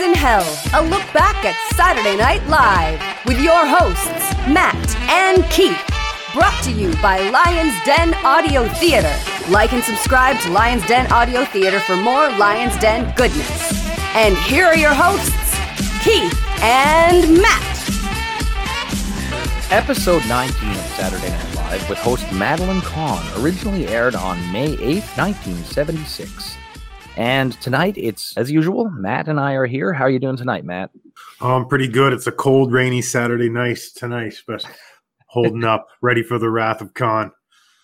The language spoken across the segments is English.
in Hell, a look back at Saturday Night Live with your hosts, Matt and Keith. Brought to you by Lions Den Audio Theater. Like and subscribe to Lions Den Audio Theater for more Lions Den goodness. And here are your hosts, Keith and Matt. Episode 19 of Saturday Night Live with host Madeline Kahn originally aired on May 8, 1976. And tonight, it's as usual. Matt and I are here. How are you doing tonight, Matt? Oh, I'm pretty good. It's a cold, rainy Saturday night tonight, but holding up, ready for the wrath of Khan.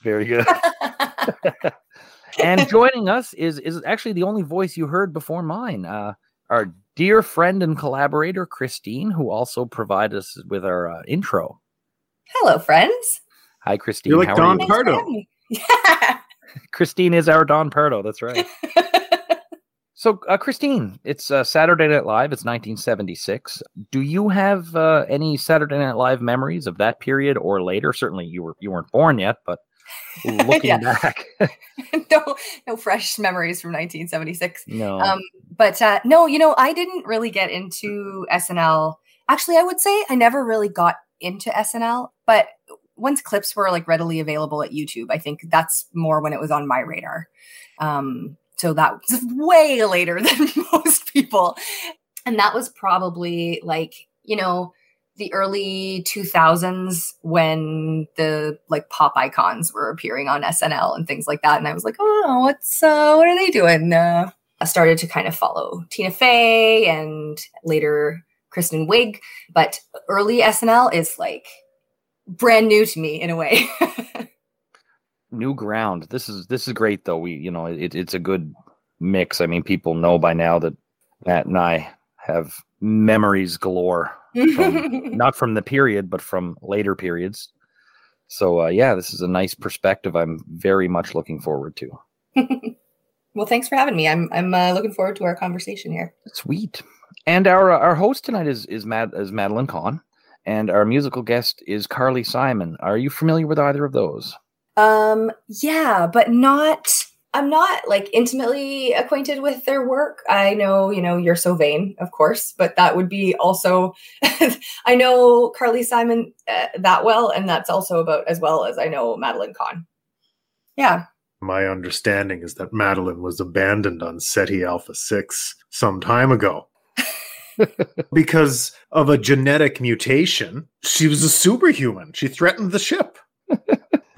Very good. and joining us is is actually the only voice you heard before mine. Uh, our dear friend and collaborator Christine, who also provided us with our uh, intro. Hello, friends. Hi, Christine. You're like How Don are you? Pardo. Yeah. Christine is our Don Pardo. That's right. So, uh, Christine, it's uh, Saturday Night Live. It's 1976. Do you have uh, any Saturday Night Live memories of that period or later? Certainly, you were you weren't born yet, but looking back, no, no fresh memories from 1976. no. Um, but uh, no, you know, I didn't really get into SNL. Actually, I would say I never really got into SNL, but once clips were like readily available at YouTube, I think that's more when it was on my radar. Um, so that was way later than most people. And that was probably like, you know, the early 2000s when the like pop icons were appearing on SNL and things like that. And I was like, oh, what's, uh, what are they doing? Uh, I started to kind of follow Tina Fey and later Kristen Wiig, but early SNL is like brand new to me in a way. New ground. This is this is great though. We you know it, it's a good mix. I mean, people know by now that Matt and I have memories galore. From, not from the period, but from later periods. So uh, yeah, this is a nice perspective. I'm very much looking forward to. well, thanks for having me. I'm I'm uh, looking forward to our conversation here. Sweet. And our uh, our host tonight is is Mad is Madeline Kahn, and our musical guest is Carly Simon. Are you familiar with either of those? Um, yeah, but not. I'm not like intimately acquainted with their work. I know, you know, you're so vain, of course, but that would be also. I know Carly Simon uh, that well, and that's also about as well as I know Madeline Kahn. Yeah, My understanding is that Madeline was abandoned on Ceti Alpha 6 some time ago. because of a genetic mutation, she was a superhuman. She threatened the ship.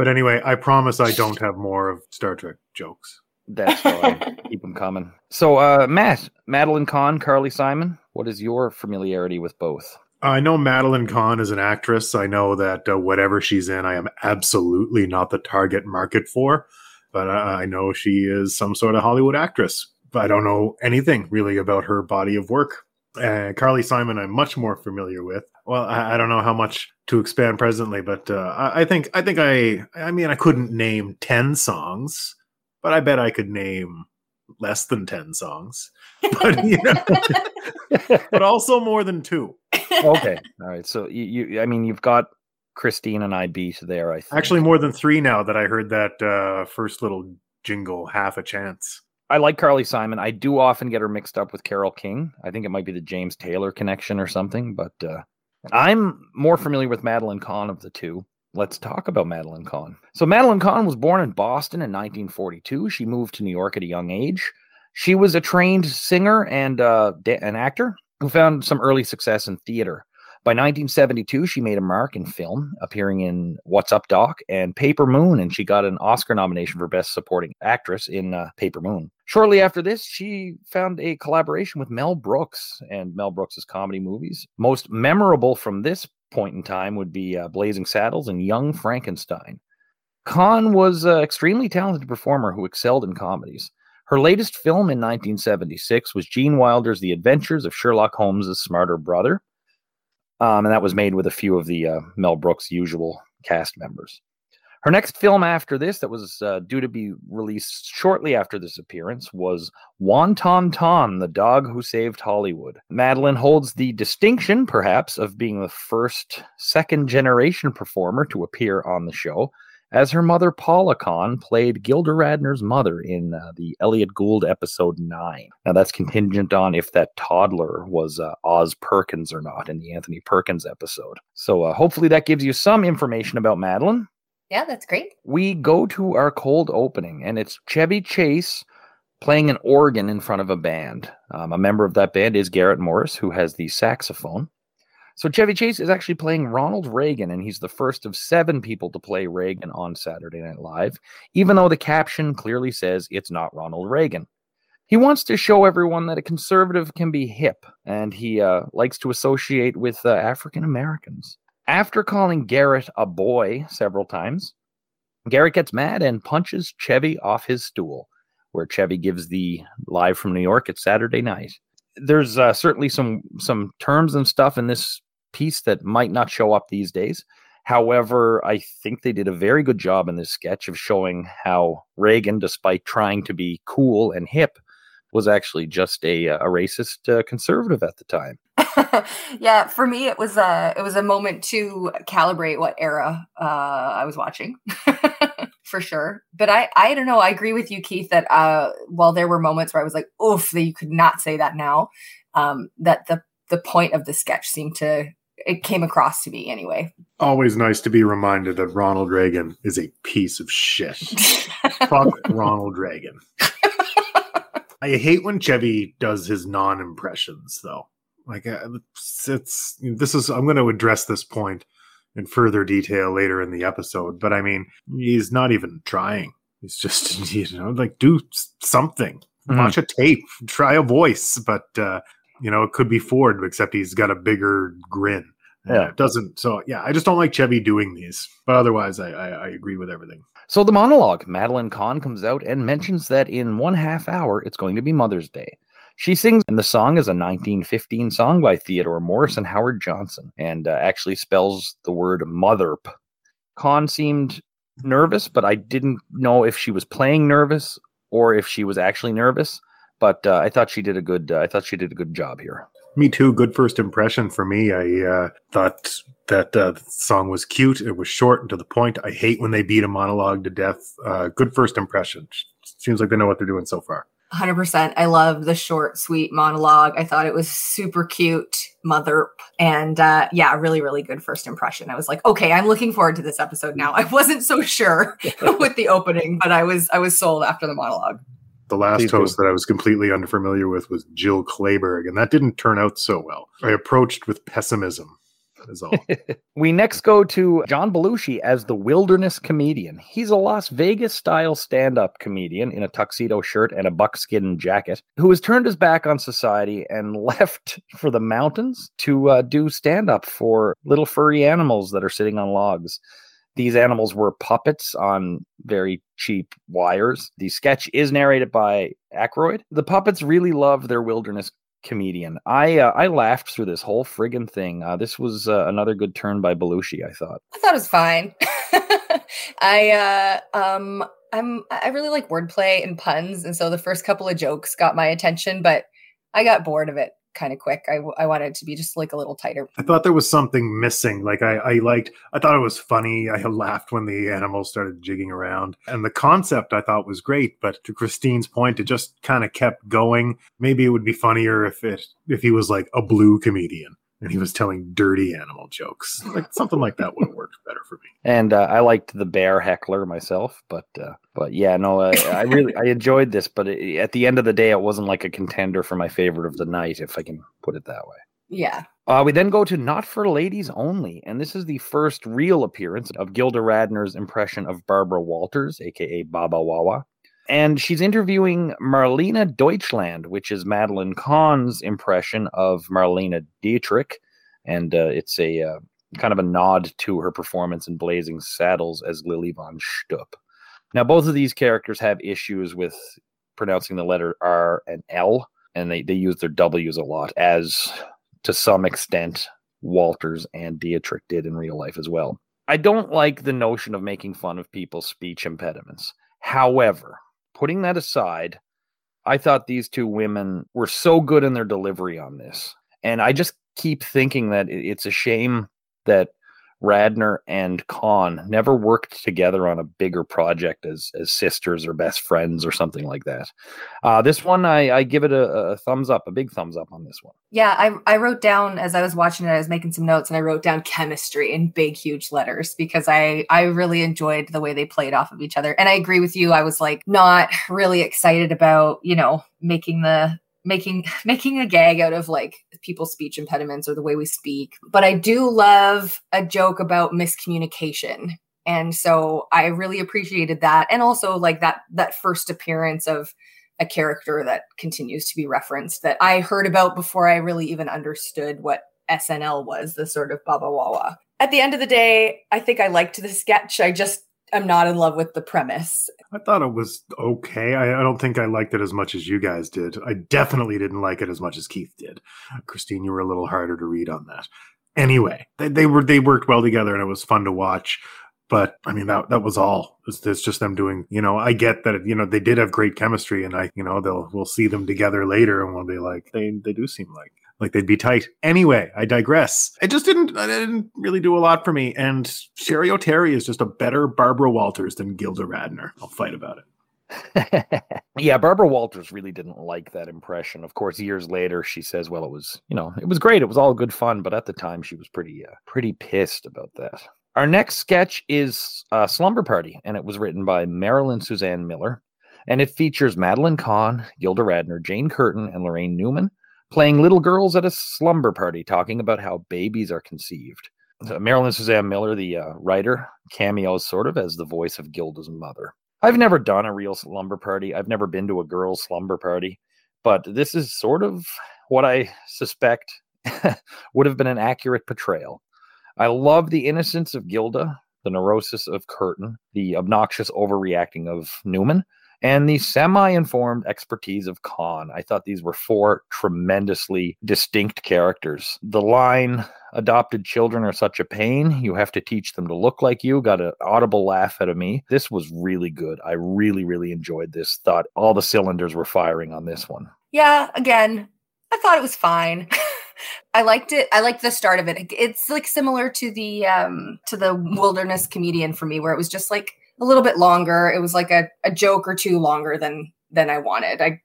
But anyway, I promise I don't have more of Star Trek jokes. That's fine. Keep them coming. So, uh, Matt, Madeline Kahn, Carly Simon. What is your familiarity with both? I know Madeline Kahn is an actress. I know that uh, whatever she's in, I am absolutely not the target market for. But uh, I know she is some sort of Hollywood actress. But I don't know anything really about her body of work. Uh, Carly Simon, I'm much more familiar with. Well, I, I don't know how much to expand presently, but uh, I, I think I think I I mean I couldn't name ten songs, but I bet I could name less than ten songs. But you know, but also more than two. Okay, all right. So you, you I mean, you've got Christine and I beat there. I think. Actually, more than three now that I heard that uh, first little jingle, half a chance. I like Carly Simon. I do often get her mixed up with Carole King. I think it might be the James Taylor connection or something, but uh, I'm more familiar with Madeline Kahn of the two. Let's talk about Madeline Kahn. So, Madeline Kahn was born in Boston in 1942. She moved to New York at a young age. She was a trained singer and uh, an actor who found some early success in theater. By 1972, she made a mark in film, appearing in What's Up, Doc and Paper Moon, and she got an Oscar nomination for Best Supporting Actress in uh, Paper Moon. Shortly after this, she found a collaboration with Mel Brooks and Mel Brooks's comedy movies. Most memorable from this point in time would be uh, Blazing Saddles and Young Frankenstein. Kahn was an extremely talented performer who excelled in comedies. Her latest film in 1976 was Gene Wilder's The Adventures of Sherlock Holmes' Smarter Brother. Um, and that was made with a few of the uh, Mel Brooks' usual cast members. Her next film after this, that was uh, due to be released shortly after this appearance, was Wonton Ton, the Dog Who Saved Hollywood. Madeline holds the distinction, perhaps, of being the first second generation performer to appear on the show, as her mother Paula Kahn played Gilda Radner's mother in uh, the Elliott Gould episode 9. Now that's contingent on if that toddler was uh, Oz Perkins or not in the Anthony Perkins episode. So uh, hopefully that gives you some information about Madeline. Yeah, that's great. We go to our cold opening and it's Chevy Chase playing an organ in front of a band. Um, a member of that band is Garrett Morris, who has the saxophone. So Chevy Chase is actually playing Ronald Reagan, and he's the first of seven people to play Reagan on Saturday Night Live, even though the caption clearly says it's not Ronald Reagan. He wants to show everyone that a conservative can be hip, and he uh, likes to associate with uh, African Americans. After calling Garrett a boy several times, Garrett gets mad and punches Chevy off his stool, where Chevy gives the live from New York. at Saturday night. There's uh, certainly some some terms and stuff in this piece that might not show up these days. However, I think they did a very good job in this sketch of showing how Reagan, despite trying to be cool and hip, was actually just a, a racist uh, conservative at the time. yeah, for me, it was a it was a moment to calibrate what era uh, I was watching, for sure. But I I don't know. I agree with you, Keith, that uh, while there were moments where I was like, "Oof," that you could not say that now. Um, that the the point of the sketch seemed to it came across to me anyway. Always nice to be reminded that Ronald Reagan is a piece of shit. Fuck Ronald Reagan. I hate when Chevy does his non impressions, though. Like uh, it's, it's this is I'm going to address this point in further detail later in the episode, but I mean he's not even trying. He's just you know like do something. Mm-hmm. Watch a tape, try a voice, but uh, you know, it could be Ford, except he's got a bigger grin. Yeah, it doesn't. So yeah, I just don't like Chevy doing these. But otherwise, I, I, I agree with everything. So the monologue, Madeline Kahn comes out and mentions that in one half hour it's going to be Mother's Day. She sings, and the song is a 1915 song by Theodore Morse and Howard Johnson, and uh, actually spells the word motherp. Kahn seemed nervous, but I didn't know if she was playing nervous or if she was actually nervous but uh, I thought she did a good. Uh, I thought she did a good job here. Me too. Good first impression for me. I uh, thought that uh, the song was cute. It was short and to the point. I hate when they beat a monologue to death. Uh, good first impression. Seems like they know what they're doing so far. 100%. I love the short, sweet monologue. I thought it was super cute, mother. And uh, yeah, really, really good first impression. I was like, okay, I'm looking forward to this episode now. I wasn't so sure with the opening, but I was I was sold after the monologue. The last Please host do. that I was completely unfamiliar with was Jill Clayburgh, and that didn't turn out so well. I approached with pessimism. Is all. we next go to John Belushi as the wilderness comedian. He's a Las Vegas style stand up comedian in a tuxedo shirt and a buckskin jacket who has turned his back on society and left for the mountains to uh, do stand up for little furry animals that are sitting on logs. These animals were puppets on very cheap wires. The sketch is narrated by Aykroyd. The puppets really love their wilderness comedian. I uh, I laughed through this whole friggin' thing. Uh, this was uh, another good turn by Belushi. I thought. I thought it was fine. I uh, um I'm I really like wordplay and puns, and so the first couple of jokes got my attention, but I got bored of it kind of quick. I, I wanted it to be just like a little tighter. I thought there was something missing. Like I, I liked, I thought it was funny. I laughed when the animals started jigging around. And the concept I thought was great. But to Christine's point, it just kind of kept going. Maybe it would be funnier if it, if he was like a blue comedian and he was telling dirty animal jokes. Like something like that would have worked better for me. And uh, I liked the bear heckler myself, but uh, but yeah, no, uh, I really I enjoyed this. But it, at the end of the day, it wasn't like a contender for my favorite of the night, if I can put it that way. Yeah. Uh, we then go to Not for Ladies Only, and this is the first real appearance of Gilda Radner's impression of Barbara Walters, aka Baba Wawa and she's interviewing Marlene Deutschland, which is Madeline Kahn's impression of Marlene Dietrich, and uh, it's a uh, kind of a nod to her performance in Blazing Saddles as Lily von Shtupp. Now, both of these characters have issues with pronouncing the letter R and L, and they, they use their W's a lot, as to some extent Walters and Dietrich did in real life as well. I don't like the notion of making fun of people's speech impediments. However, putting that aside, I thought these two women were so good in their delivery on this. And I just keep thinking that it's a shame that Radner and Kahn never worked together on a bigger project as as sisters or best friends or something like that. Uh, this one, I, I give it a, a thumbs up, a big thumbs up on this one. Yeah, I, I wrote down as I was watching it, I was making some notes and I wrote down chemistry in big, huge letters because I, I really enjoyed the way they played off of each other. And I agree with you. I was like not really excited about, you know, making the making making a gag out of like people's speech impediments or the way we speak. But i do love a joke about miscommunication. And so i really appreciated that. And also like that that first appearance of a character that continues to be referenced that i heard about before i really even understood what snl was the sort of baba wawa. At the end of the day i think i liked the sketch. I just am not in love with the premise. I thought it was okay. I, I, don't think I liked it as much as you guys did. I definitely didn't like it as much as Keith did. Christine, you were a little harder to read on that. Anyway, they, they were they worked well together and it was fun to watch. But I mean that that was all. It's, it's just them doing. You know, I get that. You know, they did have great chemistry, and I, you know, they'll we'll see them together later, and we'll be like, they they do seem like like they'd be tight. Anyway, I digress. It just didn't it didn't really do a lot for me. And Cheri Oteri is just a better Barbara Walters than Gilda Radner. I'll fight about it. yeah, Barbara Walters really didn't like that impression. Of course, years later, she says, "Well, it was, you know, it was great. It was all good fun." But at the time, she was pretty, uh, pretty pissed about that. Our next sketch is uh, Slumber Party, and it was written by Marilyn Suzanne Miller, and it features Madeline Kahn, Gilda Radner, Jane Curtin, and Laraine Newman playing little girls at a slumber party, talking about how babies are conceived. So Marilyn Suzanne Miller, the uh, writer, cameos sort of as the voice of Gilda's mother. I've never done a real slumber party. I've never been to a girl's slumber party, but this is sort of what I suspect would have been an accurate portrayal. I love the innocence of Gilda, the neurosis of Curtin, the obnoxious overreacting of Newman, and the semi informed expertise of Kahn. I thought these were four tremendously distinct characters. The line, adopted children are such a pain. You have to teach them to look like you. Got an audible laugh out of me. This was really good. I really, really enjoyed this. Thought all the cylinders were firing on this one. Yeah, again, I thought it was fine. I liked it. I liked the start of it. It's like similar to the um to the wilderness comedian for me, where it was just like a little bit longer. It was like a, a joke or two longer than than I wanted. I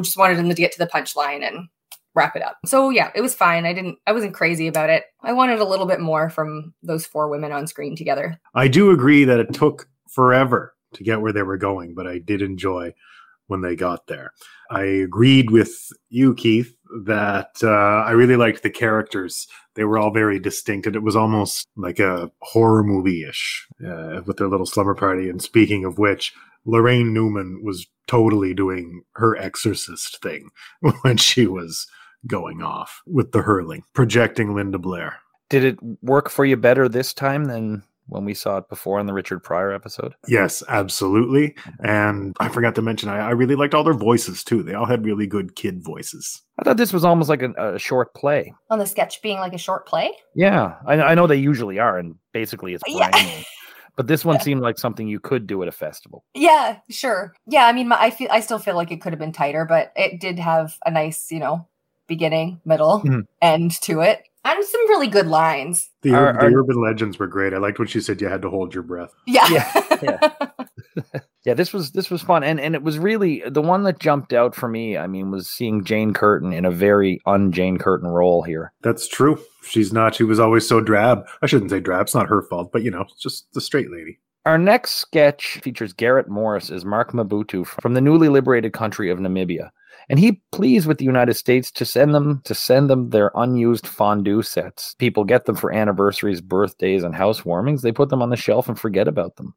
just wanted them to get to the punchline and wrap it up. So yeah, it was fine. I didn't I wasn't crazy about it. I wanted a little bit more from those four women on screen together. I do agree that it took forever to get where they were going, but I did enjoy when they got there. I agreed with you, Keith, that uh, I really liked the characters. They were all very distinct and it was almost like a horror movie-ish uh, with their little slumber party. And speaking of which Laraine newman was totally doing her exorcist thing when she was going off with the hurling projecting linda blair. Did it work for you better this time than when we saw it before in the Richard Pryor episode? Yes, absolutely. And I forgot to mention, I, I really liked all their voices too. They all had really good kid voices. I thought this was almost like a, a short play. On the sketch being like a short play? Yeah, I, I know they usually are, and basically it's yeah. but this one yeah. seemed like something you could do at a festival. Yeah, sure. Yeah, I mean, my, I feel I still feel like it could have been tighter, but it did have a nice, you know, beginning, middle, mm-hmm. end to it and some really good lines. The, our, the our, urban legends were great. I liked when she said you had to hold your breath. Yeah. Yeah. Yeah. yeah. this was this was fun. And and it was really the one that jumped out for me, I mean, was seeing Jane Curtin in a very un Jane Curtin role here. That's true. She's not, she was always so drab. I shouldn't say drab, it's not her fault, but you know, it's just the straight lady. Our next sketch features Garrett Morris as Mark Mabutu from the newly liberated country of Namibia and he pleads with the United States to send them to send them their unused fondue sets. People get them for anniversaries, birthdays, and housewarmings. They put them on the shelf and forget about them.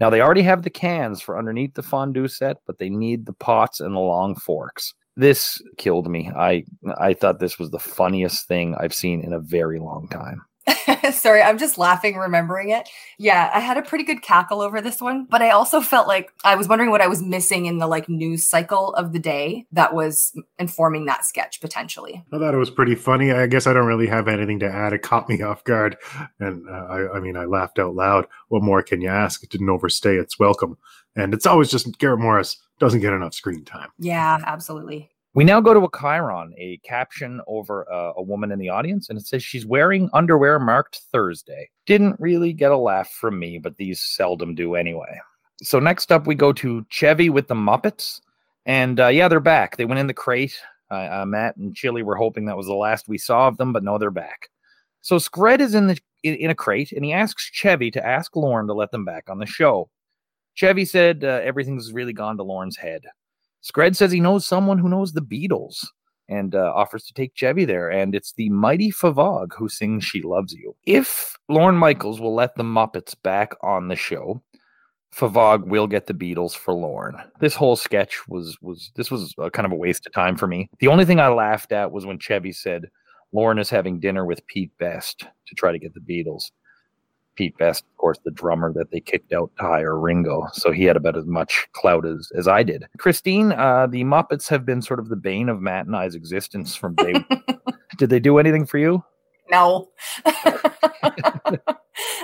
Now they already have the cans for underneath the fondue set, but they need the pots and the long forks. This killed me. I I thought this was the funniest thing I've seen in a very long time. Sorry, I'm just laughing remembering it. Yeah, I had a pretty good cackle over this one, but I also felt like I was wondering what I was missing in the like news cycle of the day that was informing that sketch potentially. I thought it was pretty funny. I guess I don't really have anything to add. It caught me off guard, and uh, I, I mean, I laughed out loud. What more can you ask? It didn't overstay its welcome, and it's always just Garrett Morris doesn't get enough screen time. Yeah, absolutely. We now go to a Chiron, a caption over a woman in the audience, and it says she's wearing underwear marked Thursday. Didn't really get a laugh from me, but these seldom do anyway. So next up, we go to Chevy with the Muppets, and uh, yeah, they're back. They went in the crate. Uh, Matt and Chili were hoping that was the last we saw of them, but no, they're back. So Scred is in the in, in a crate, and he asks Chevy to ask Lorne to let them back on the show. Chevy said uh, everything's really gone to Lorne's head. Scred says he knows someone who knows the Beatles and uh, offers to take Chevy there. And it's the mighty Favog who sings She Loves You. If Lorne Michaels will let the Muppets back on the show, Favog will get the Beatles for Lorne. This whole sketch was was this was a kind of a waste of time for me. The only thing I laughed at was when Chevy said Lorne is having dinner with Pete Best to try to get the Beatles. Pete Best, of course, the drummer that they kicked out to hire Ringo. So he had about as much clout as, as I did. Christine, uh, the Muppets have been sort of the bane of Matt and I's existence from day. did they do anything for you? No.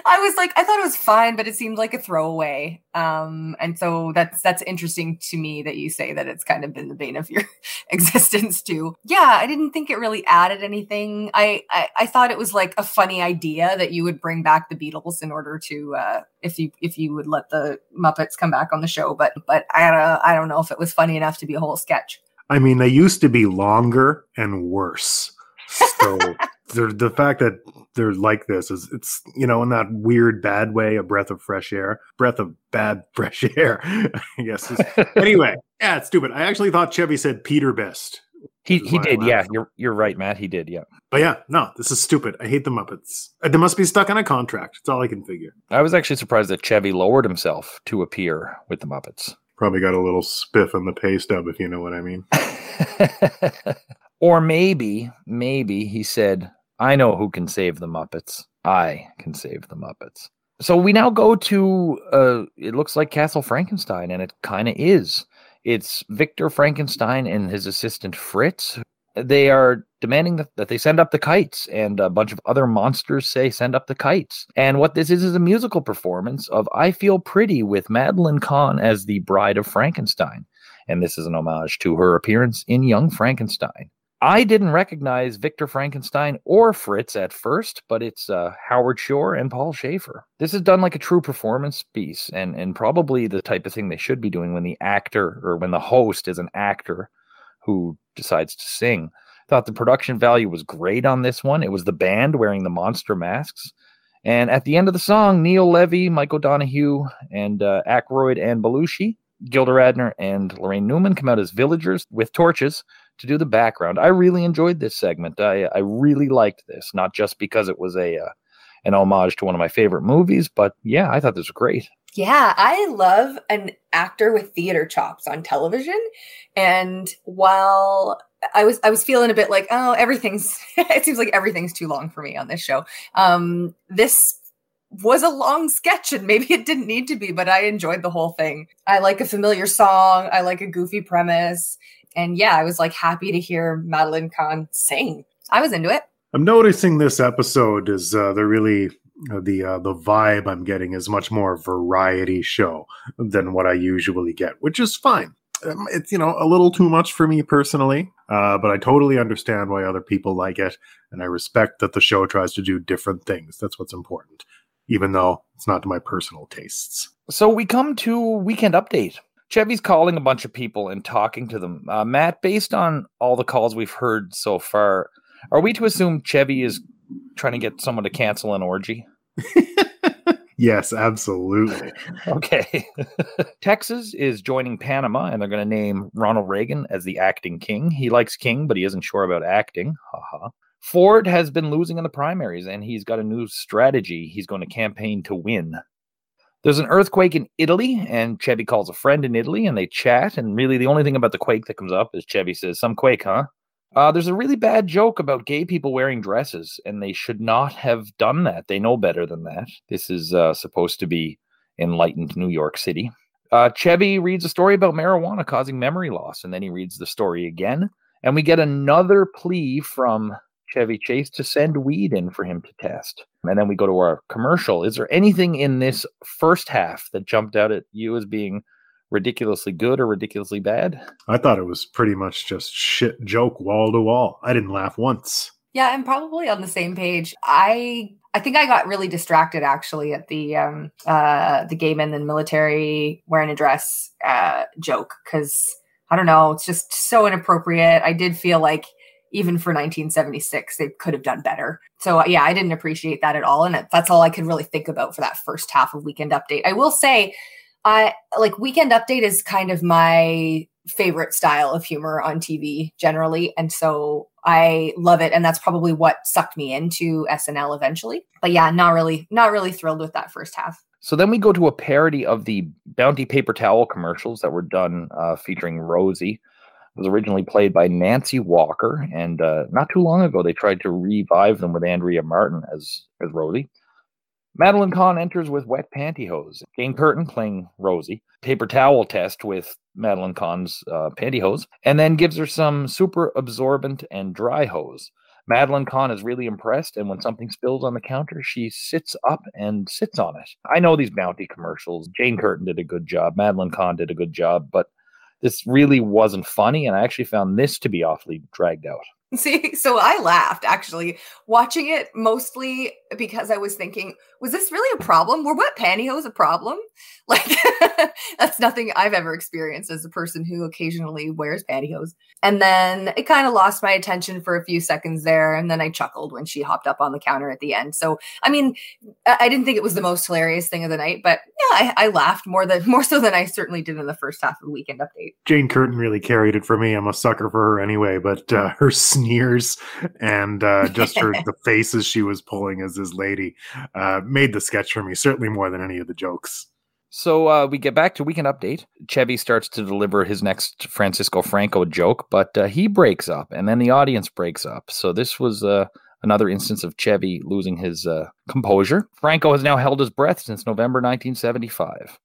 I was like, I thought it was fine, but it seemed like a throwaway. Um, and so that's that's interesting to me that you say that it's kind of been the bane of your existence too. Yeah, I didn't think it really added anything. I, I I thought it was like a funny idea that you would bring back the Beatles in order to uh, if you if you would let the Muppets come back on the show. But but I don't I don't know if it was funny enough to be a whole sketch. I mean, they used to be longer and worse. So the the fact that they're like this is it's you know in that weird bad way a breath of fresh air breath of bad fresh air i guess anyway yeah it's stupid. I actually thought chevy said peter best he he did yeah you're you're right matt he did yeah. But yeah no this is stupid i hate the muppets. Uh, they must be stuck on a contract it's all i can figure. I was actually surprised that chevy lowered himself to appear with the muppets. Probably got a little spiff on the pay stub if you know what i mean. Or maybe maybe he said I know who can save the Muppets. I can save the Muppets. So we now go to uh it looks like Castle Frankenstein and it kind of is. It's Victor Frankenstein and his assistant Fritz. They are demanding that, that they send up the kites, and a bunch of other monsters say, Send up the kites. And what this is is a musical performance of I Feel Pretty with Madeline Kahn as the bride of Frankenstein. And this is an homage to her appearance in Young Frankenstein. I didn't recognize Victor Frankenstein or Fritz at first, but it's uh, Howard Shore and Paul Shaffer. This is done like a true performance piece, and and probably the type of thing they should be doing when the actor or when the host is an actor who decides to sing. Thought the production value was great on this one. It was the band wearing the monster masks. And at the end of the song, Neil Levy, Michael Donahue, and uh, and Belushi, Gilda Radner, and Laraine Newman come out as villagers with torches to do the background. I really enjoyed this segment. I I really liked this, not just because it was a uh, an homage to one of my favorite movies, but yeah, I thought this was great. Yeah, I love an actor with theater chops on television. And while I was I was feeling a bit like, oh, everything's it seems like everything's too long for me on this show. Um this was a long sketch and maybe it didn't need to be, but I enjoyed the whole thing. I like a familiar song, I like a goofy premise and yeah, I was like happy to hear Madeline Kahn sing. I was into it. I'm noticing this episode is uh, the really uh, the uh, the vibe I'm getting is much more variety show than what I usually get, which is fine. Um, it's you know a little too much for me personally, uh, but I totally understand why other people like it, and I respect that the show tries to do different things. That's what's important, even though it's not to my personal tastes. So we come to weekend update. Chevy's calling a bunch of people and talking to them. Uh, Matt, based on all the calls we've heard so far, are we to assume Chevy is trying to get someone to cancel an orgy? yes, absolutely. okay. Texas is joining Panama, and they're going to name Ronald Reagan as the acting king. He likes king, but he isn't sure about acting. Haha. Ford has been losing in the primaries, and he's got a new strategy. He's going to campaign to win. There's an earthquake in Italy, and Chevy calls a friend in Italy, and they chat. And really, the only thing about the quake that comes up is Chevy says, "Some quake, huh?" Uh, there's a really bad joke about gay people wearing dresses, and they should not have done that. They know better than that. This is uh, supposed to be enlightened New York City. Uh, Chevy reads a story about marijuana causing memory loss, and then he reads the story again, and we get another plea from Chevy Chase to send weed in for him to test. And then we go to our commercial. Is there anything in this first half that jumped out at you as being ridiculously good or ridiculously bad? I thought it was pretty much just shit joke wall to wall. I didn't laugh once. Yeah, I'm probably on the same page. I I think I got really distracted actually at the um uh the gay men and military wearing a dress uh joke because I don't know, it's just so inappropriate. I did feel like even for 1976 they could have done better. So yeah, I didn't appreciate that at all and that's all I could really think about for that first half of Weekend Update. I will say I like Weekend Update is kind of my favorite style of humor on TV generally. And so I love it. And that's probably what sucked me into SNL eventually. But yeah, not really, not really thrilled with that first half. So then we go to a parody of the Bounty paper towel commercials that were done uh, featuring Rosie. Was originally played by Nancy Walker, and uh, not too long ago they tried to revive them with Andrea Martin as as Rosie. Madeline Kahn enters with wet pantyhose. Jane Curtin playing Rosie. Paper towel test with Madeline Kahn's uh, pantyhose, and then gives her some super absorbent and dry hose. Madeline Kahn is really impressed, and when something spills on the counter, she sits up and sits on it. I know these bounty commercials. Jane Curtin did a good job. Madeline Kahn did a good job, but this really wasn't funny, and I actually found this to be awfully dragged out. See, so I laughed actually watching it mostly because I was thinking, was this really a problem? Were wet pantyhose a problem? Like, that's nothing I've ever experienced as a person who occasionally wears pantyhose. And then it kind of lost my attention for a few seconds there. And then I chuckled when she hopped up on the counter at the end. So, I mean, I didn't think it was the most hilarious thing of the night, but I, I laughed more than more so than I certainly did in the first half of the weekend update. Jane Curtin really carried it for me. I'm a sucker for her anyway, but uh, her sneers and uh, just her the faces she was pulling as this lady uh, made the sketch for me certainly more than any of the jokes. So uh, we get back to weekend update. Chevy starts to deliver his next Francisco Franco joke, but uh, he breaks up, and then the audience breaks up. So this was uh, another instance of Chevy losing his uh, composure. Franco has now held his breath since November 1975.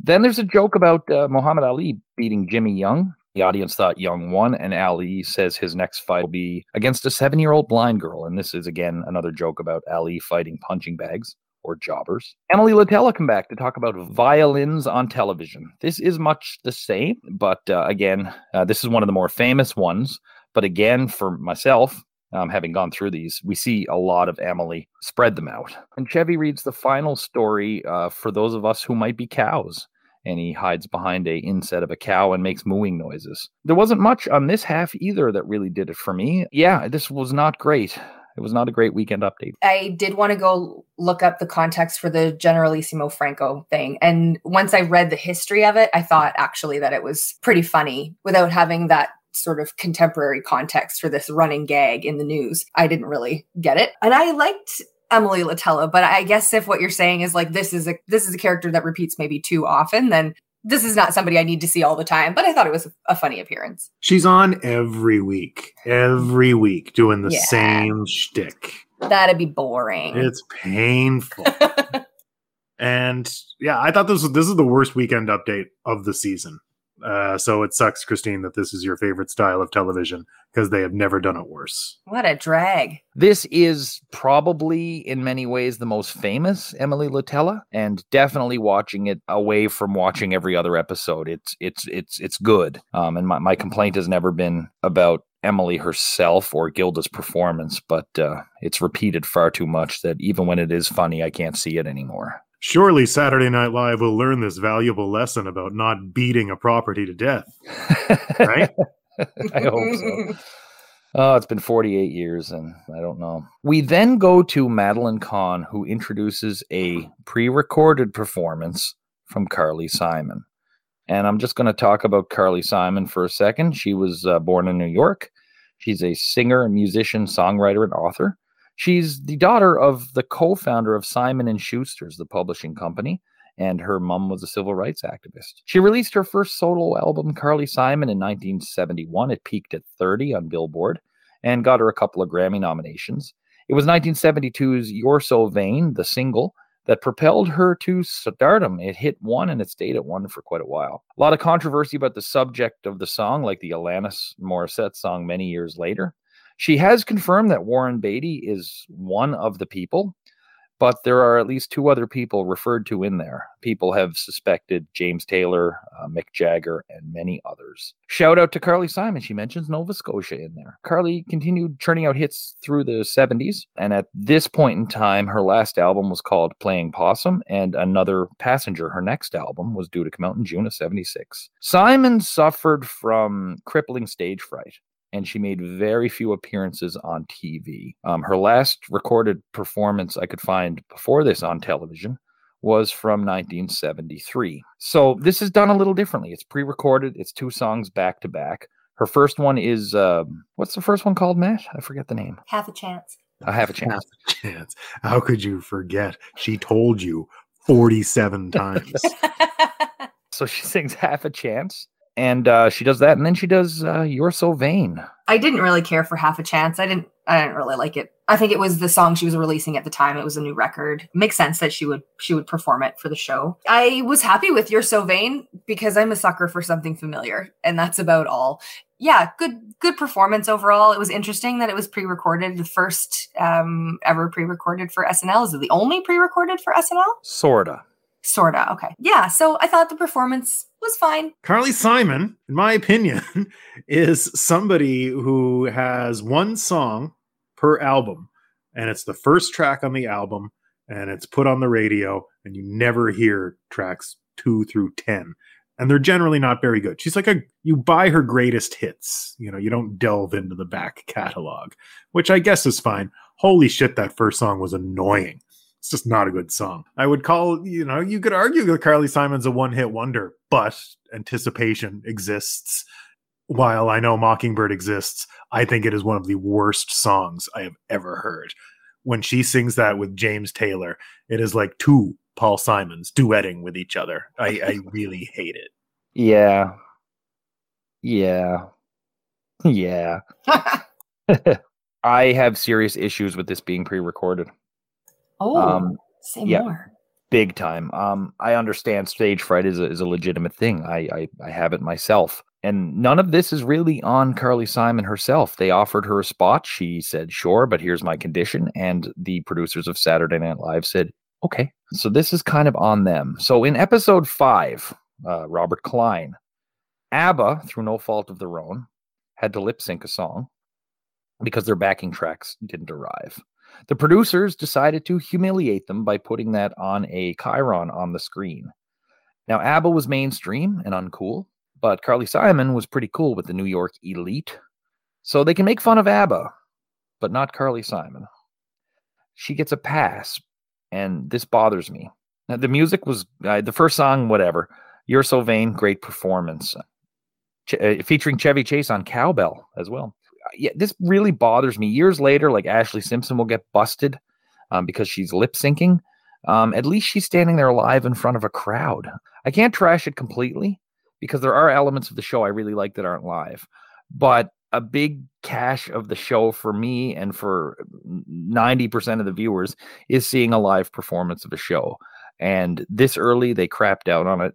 Then there's a joke about uh, Muhammad Ali beating Jimmy Young. The audience thought Young won, and Ali says his next fight will be against a seven year old blind girl. And this is again another joke about Ali fighting punching bags or jobbers. Emily Litella come back to talk about violins on television. This is much the same, but uh, again, uh, this is one of the more famous ones. But again, for myself, um, having gone through these, we see a lot of Emily spread them out. And Chevy reads the final story uh, for those of us who might be cows. And he hides behind a inset of a cow and makes mooing noises. There wasn't much on this half either that really did it for me. Yeah, this was not great it was not a great weekend update. I did want to go look up the context for the Generalissimo Franco thing. And once I read the history of it, I thought actually that it was pretty funny without having that sort of contemporary context for this running gag in the news. I didn't really get it. And I liked Emily Litella, but I guess if what you're saying is like this is a this is a character that repeats maybe too often, then this is not somebody I need to see all the time, but I thought it was a funny appearance. She's on every week, every week doing the yeah. same shtick. That'd be boring. It's painful. and yeah, I thought this was this is the worst weekend update of the season. Uh, so it sucks, Christine, that this is your favorite style of television because they have never done it worse. What a drag. This is probably, in many ways, the most famous Emily Litella, and definitely watching it away from watching every other episode. It's it's it's it's good. Um, and my, my complaint has never been about Emily herself or Gilda's performance, but uh, it's repeated far too much that even when it is funny, I can't see it anymore. Surely Saturday Night Live will learn this valuable lesson about not beating a property to death. Right? I hope so. Oh, it's been 48 years and I don't know. We then go to Madeline Kahn, who introduces a pre recorded performance from Carly Simon. And I'm just going to talk about Carly Simon for a second. She was uh, born in New York. She's a singer, musician, songwriter, and author. She's the daughter of the co-founder of Simon and Schuster's, the publishing company, and her mom was a civil rights activist. She released her first solo album, Carly Simon, in 1971. It peaked at 30 on Billboard and got her a couple of Grammy nominations. It was 1972's You're So Vain, the single, that propelled her to stardom. It hit one and it stayed at one for quite a while. A lot of controversy about the subject of the song, like the Alanis Morissette song many years later. She has confirmed that Warren Beatty is one of the people, but there are at least two other people referred to in there. People have suspected James Taylor, uh, Mick Jagger, and many others. Shout out to Carly Simon. She mentions Nova Scotia in there. Carly continued churning out hits through the 70s, and at this point in time, her last album was called Playing Possum, and Another Passenger, her next album, was due to come out in June of 76. Simon suffered from crippling stage fright and she made very few appearances on TV. Um, her last recorded performance I could find before this on television was from 1973. So this is done a little differently. It's pre-recorded. It's two songs back to back. Her first one is uh, what's the first one called, Matt? I forget the name. Half a chance. I have a chance. Half a chance. How could you forget? She told you 47 times. so she sings half a chance and uh, she does that, and then she does uh, "You're So Vain." I didn't really care for Half a Chance. I didn't. I didn't really like it. I think it was the song she was releasing at the time. It was a new record. Makes sense that she would she would perform it for the show. I was happy with "You're So Vain" because I'm a sucker for something familiar, and that's about all. Yeah, good good performance overall. It was interesting that it was pre-recorded, the first um, ever pre-recorded for SNL. Is it the only pre-recorded for SNL? Sorta. Sorta. Okay. Yeah. So I thought the performance was fine. Carly Simon, in my opinion, is somebody who has one song per album, and it's the first track on the album, and it's put on the radio, and you never hear tracks two through 10. And they're generally not very good. She's like a, you buy her greatest hits. You know, you don't delve into the back catalog, which I guess is fine. Holy shit, that first song was annoying. It's just not a good song. I would call, you know, you could argue that Carly Simon's a one hit wonder, but anticipation exists. While I know Mockingbird exists, I think it is one of the worst songs I have ever heard. When she sings that with James Taylor, it is like two Paul Simons duetting with each other. I, I really hate it. Yeah. Yeah. Yeah. I have serious issues with this being pre recorded. Oh, um, say yeah, more. Big time. Um, I understand stage fright is a, is a legitimate thing. I, I I have it myself. And none of this is really on Carly Simon herself. They offered her a spot. She said, sure, but here's my condition. And the producers of Saturday Night Live said, okay. So this is kind of on them. So in episode five, uh, Robert Klein, ABBA, through no fault of their own, had to lip sync a song because their backing tracks didn't arrive. The producers decided to humiliate them by putting that on a chyron on the screen. Now, ABBA was mainstream and uncool, but Carly Simon was pretty cool with the New York elite. So they can make fun of ABBA, but not Carly Simon. She gets a pass, and this bothers me. Now, the music was uh, the first song, whatever. You're So Vain, great performance. Ch- uh, featuring Chevy Chase on cowbell as well yeah, this really bothers me. Years later, like Ashlee Simpson will get busted um, because she's lip syncing. Um, at least she's standing there live in front of a crowd. I can't trash it completely because there are elements of the show I really like that aren't live. But a big cache of the show for me and for 90% of the viewers is seeing a live performance of a show. And this early, they crapped out on it.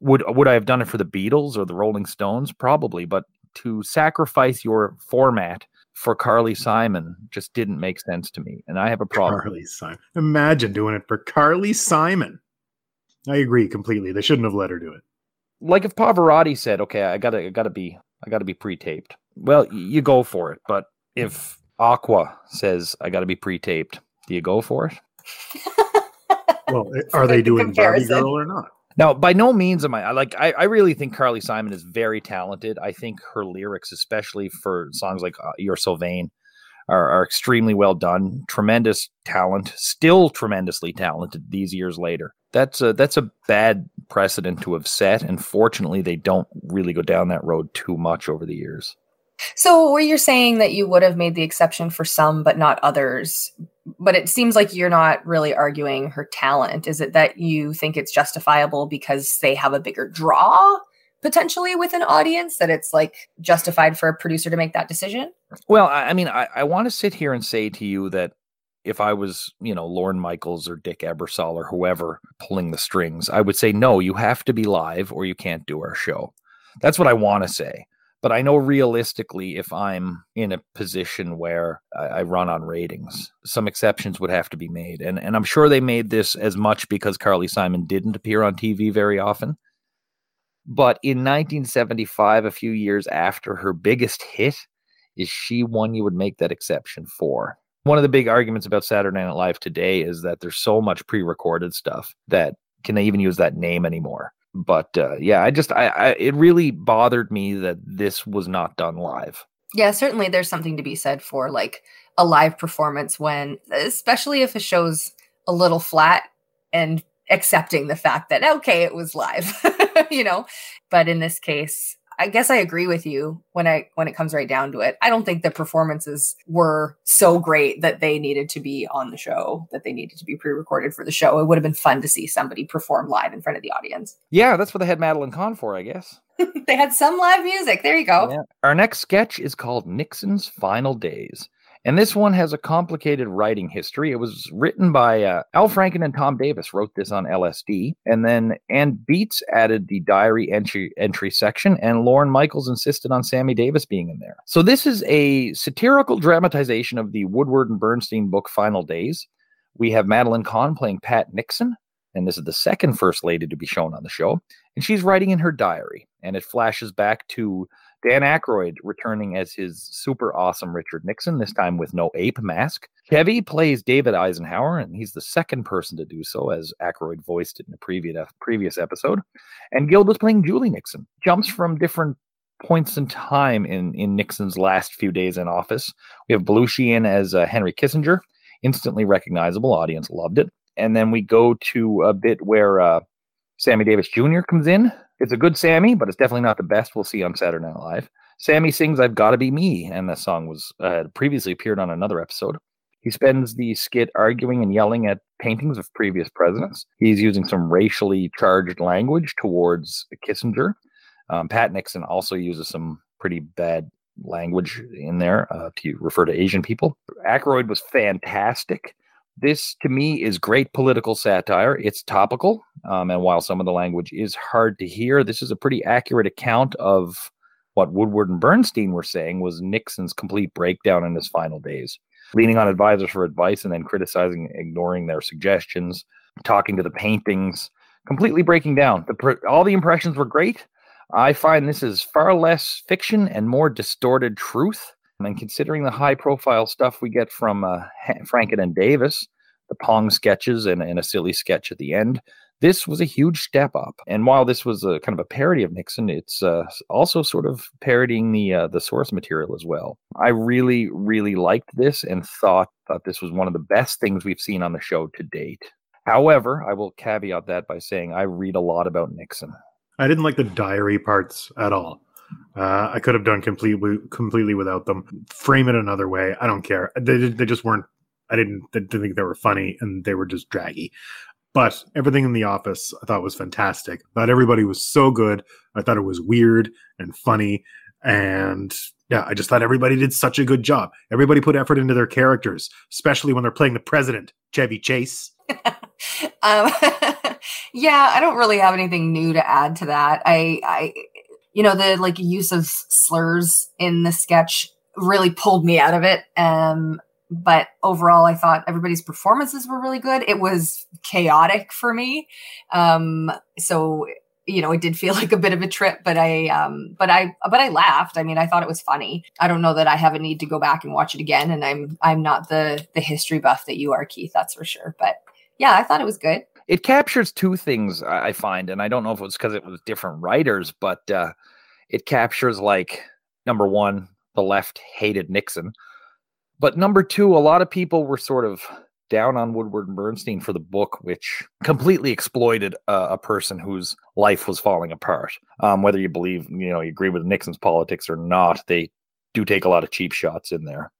Would would I have done it for the Beatles or the Rolling Stones? Probably, but to sacrifice your format for Carly Simon just didn't make sense to me, and I have a problem. Carly Simon. Imagine doing it for Carly Simon. I agree completely. They shouldn't have let her do it. Like if Pavarotti said, "Okay, I gotta, I gotta be, I gotta be pre-taped." Well, you go for it. But if Aqua says, "I gotta be pre-taped," do you go for it? well, eh, are they doing Barbie Girl or not? Now, by no means am I like I, I really think Carly Simon is very talented. I think her lyrics, especially for songs like uh, "You're So Vain," are, are extremely well done. Tremendous talent, still tremendously talented these years later. That's a that's a bad precedent to have set, and fortunately, they don't really go down that road too much over the years. So, were you saying that you would have made the exception for some, but not others? But it seems like you're not really arguing her talent. Is it that you think it's justifiable because they have a bigger draw potentially with an audience that it's like justified for a producer to make that decision? Well, I mean, I, I want to sit here and say to you that if I was, you know, Lorne Michaels or Dick Ebersol or whoever pulling the strings, I would say, no, you have to be live or you can't do our show. That's what I want to say. But I know realistically, if I'm in a position where I, I run on ratings, some exceptions would have to be made. And and I'm sure they made this as much because Carly Simon didn't appear on TV very often. But in 1975, a few years after her biggest hit, is she one you would make that exception for? One of the big arguments about Saturday Night Live today is that there's so much pre-recorded stuff that can they even use that name anymore? But uh, yeah, I just I, I it really bothered me that this was not done live. Yeah, certainly there's something to be said for like a live performance when especially if a show's a little flat and accepting the fact that okay, it was live, you know. But in this case, I guess I agree with you when I when it comes right down to it. I don't think the performances were so great that they needed to be on the show, that they needed to be pre-recorded for the show. It would have been fun to see somebody perform live in front of the audience. Yeah, that's what they had Madeline Kahn for, I guess. they had some live music. There you go. Yeah. Our next sketch is called Nixon's Final Days. And this one has a complicated writing history. It was written by uh, Al Franken and Tom Davis wrote this on LSD, and then Ann Beatts added the diary entry entry section, and Lorne Michaels insisted on Sammy Davis being in there. So this is a satirical dramatization of the Woodward and Bernstein book Final Days. We have Madeline Kahn playing Pat Nixon, and this is the second first lady to be shown on the show, and she's writing in her diary, and it flashes back to Dan Aykroyd returning as his super awesome Richard Nixon, this time with no ape mask. Chevy plays David Eisenhower, and he's the second person to do so, as Aykroyd voiced it in a previous previous episode. And Gilda's playing Julie Nixon. Jumps from different points in time in, in Nixon's last few days in office. We have Belushi in as uh, Henry Kissinger, instantly recognizable. Audience loved it. And then we go to a bit where uh, Sammy Davis Jr. comes in it's a good Sammy, but it's definitely not the best we'll see on Saturday Night Live. Sammy sings "I've Got to Be Me," and the song was uh, previously appeared on another episode. He spends the skit arguing and yelling at paintings of previous presidents. He's using some racially charged language towards Kissinger. Um, Pat Nixon also uses some pretty bad language in there uh, to refer to Asian people. Aykroyd was fantastic. This, to me, is great political satire. It's topical. Um, and while some of the language is hard to hear, this is a pretty accurate account of what Woodward and Bernstein were saying was Nixon's complete breakdown in his final days. Leaning on advisors for advice and then criticizing, ignoring their suggestions, talking to the paintings, completely breaking down. The, all the impressions were great. I find this is far less fiction and more distorted truth and considering the high profile stuff we get from uh, Franken and Davis, the Pong sketches and, and a silly sketch at the end, this was a huge step up. And while this was a kind of a parody of Nixon, it's uh, also sort of parodying the uh, the source material as well. I really, really liked this and thought that this was one of the best things we've seen on the show to date. However, I will caveat that by saying I read a lot about Nixon. I didn't like the diary parts at all. Uh, I could have done completely completely without them. Frame it another way. I don't care. They they just weren't. I didn't, I didn't think they were funny, and they were just draggy. But everything in the office I thought was fantastic. I thought everybody was so good. I thought it was weird and funny, and yeah, I just thought everybody did such a good job. Everybody put effort into their characters, especially when they're playing the president, Chevy Chase. um, yeah, I don't really have anything new to add to that. I, I you know, the like use of slurs in the sketch really pulled me out of it. Um, but overall, I thought everybody's performances were really good. It was chaotic for me. Um, so you know, it did feel like a bit of a trip, but I, um, but I, but I laughed. I mean, I thought it was funny. I don't know that I have a need to go back and watch it again. And I'm, I'm not the, the history buff that you are, Keith. That's for sure. But yeah, I thought it was good it captures two things I find, and I don't know if it was because it was different writers, but uh, it captures like number one, the left hated Nixon, but number two, a lot of people were sort of down on Woodward and Bernstein for the book, which completely exploited a person whose life was falling apart. Um, whether you believe, you know, you agree with Nixon's politics or not, they do take a lot of cheap shots in there.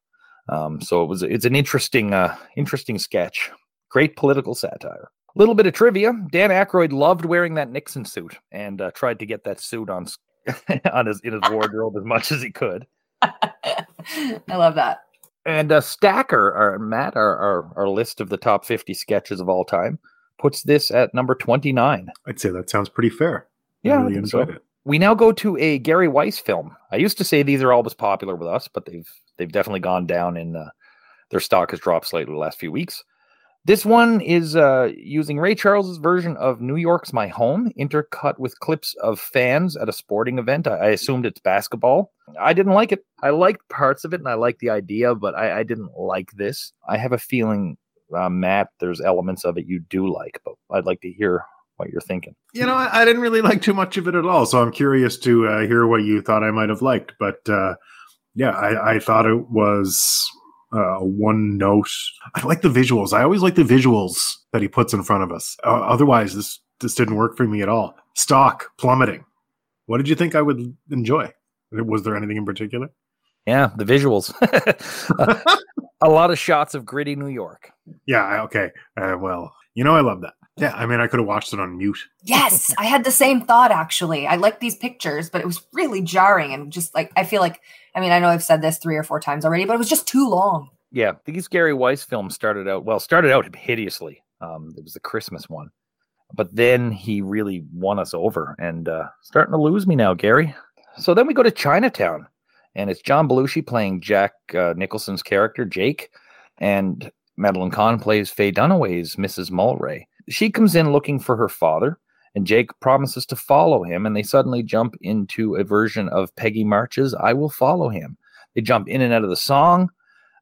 Um, so it was it's an interesting uh, interesting sketch. Great political satire little bit of trivia: Dan Aykroyd loved wearing that Nixon suit and uh, tried to get that suit on on his in his wardrobe as much as he could. I love that. And uh, Stacker, or Matt, our, our our list of the top fifty sketches of all time, puts this at number twenty nine. I'd say that sounds pretty fair. Yeah, I really enjoyed so. it. We now go to a Gary Weiss film. I used to say these are always popular with us, but they've they've definitely gone down in uh, their stock has dropped slightly the last few weeks. This one is uh, using Ray Charles's version of New York's My Home, intercut with clips of fans at a sporting event. I, I assumed it's basketball. I didn't like it. I liked parts of it and I liked the idea, but I, I didn't like this. I have a feeling, uh, Matt, there's elements of it you do like, but I'd like to hear what you're thinking. You know, I, I didn't really like too much of it at all, so I'm curious to uh, hear what you thought I might have liked. But uh, yeah, I, I thought it was uh, one note. I like the visuals. I always like the visuals that he puts in front of us. Uh, otherwise, this this didn't work for me at all. Stock plummeting. What did you think I would enjoy? Was there anything in particular? Yeah, the visuals. a lot of shots of gritty New York. Yeah. Okay. Uh, well, you know, I love that. Yeah. I mean, I could have watched it on mute. Yes, I had the same thought actually. I like these pictures, but it was really jarring and just like I feel like I mean, I know I've said this three or four times already, but it was just too long. Yeah, these Gary Weiss films started out well, started out hideously. Um, it was the Christmas one, but then he really won us over and uh, starting to lose me now, Gary. So then we go to Chinatown, and it's John Belushi playing Jack uh, Nicholson's character Jake, and Madeline Kahn plays Faye Dunaway's Mrs. Mulwray. She comes in looking for her father, and Jake promises to follow him, and they suddenly jump into a version of Peggy March's I Will Follow Him. They jump in and out of the song.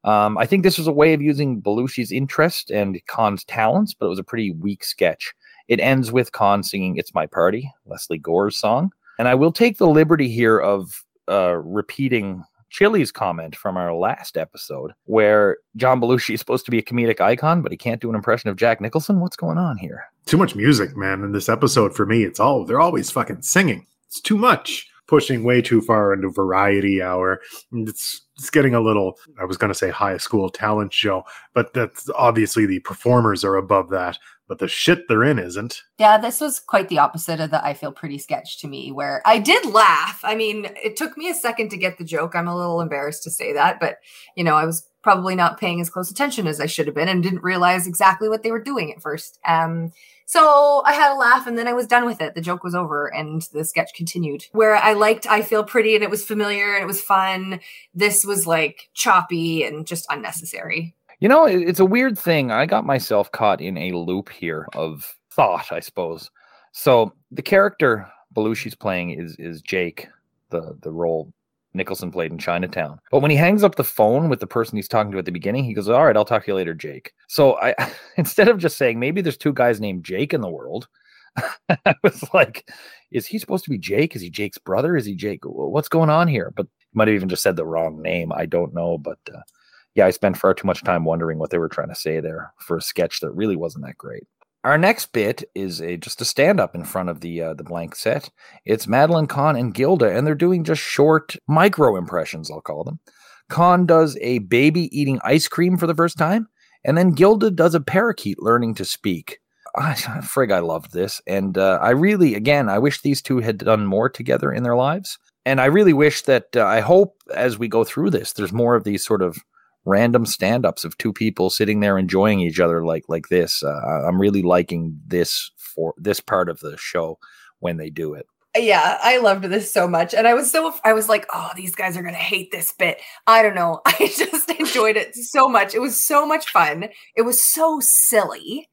Um, I think this was a way of using Belushi's interest and Kahn's talents, but it was a pretty weak sketch. It ends with Kahn singing It's My Party, Lesley Gore's song. And I will take the liberty here of uh, repeating Chili's comment from our last episode, where John Belushi is supposed to be a comedic icon, but he can't do an impression of Jack Nicholson. What's going on here? Too much music, man. In this episode, for me, it's all they're always fucking singing. It's too much, pushing way too far into variety hour. It's it's getting a little. I was going to say high school talent show, but that's obviously the performers are above that but the shit they're in isn't. Yeah, this was quite the opposite of the I feel pretty sketch to me, where I did laugh. I mean, it took me a second to get the joke. I'm a little embarrassed to say that, but you know, I was probably not paying as close attention as I should have been and didn't realize exactly what they were doing at first. Um, so I had a laugh and then I was done with it. The joke was over and the sketch continued. Where I liked I Feel Pretty and it was familiar and it was fun. This was like choppy and just unnecessary. You know, it's a weird thing. I got myself caught in a loop here of thought, I suppose. So the character Belushi's playing is is Jake, the the role Nicholson played in Chinatown. But when he hangs up the phone with the person he's talking to at the beginning, he goes, "All right, I'll talk to you later, Jake." So I instead of just saying maybe there's two guys named Jake in the world, I was like, "Is he supposed to be Jake? Is he Jake's brother? Is he Jake? What's going on here?" But might have even just said the wrong name. I don't know, but. Uh, yeah, I spent far too much time wondering what they were trying to say there for a sketch that really wasn't that great. Our next bit is a just a stand up in front of the uh, the blank set. It's Madeline Kahn and Gilda, and they're doing just short micro impressions, I'll call them. Kahn does a baby eating ice cream for the first time, and then Gilda does a parakeet learning to speak. I, frig, I loved this, and uh, I really, again, I wish these two had done more together in their lives, and I really wish that uh, I hope as we go through this, there's more of these sort of random stand-ups of two people sitting there enjoying each other like like this. Uh, I'm really liking this for this part of the show when they do it. Yeah, I loved this so much. And I was so I was like, "Oh, these guys are to hate this bit." I don't know. I just enjoyed it so much. It was so much fun. It was so silly.